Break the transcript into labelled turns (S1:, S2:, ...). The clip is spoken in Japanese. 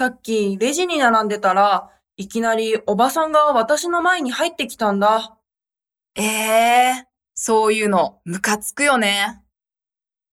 S1: さっきレジに並んでたら、いきなりおばさんが私の前に入ってきたんだ。
S2: ええそういうのムカつくよね。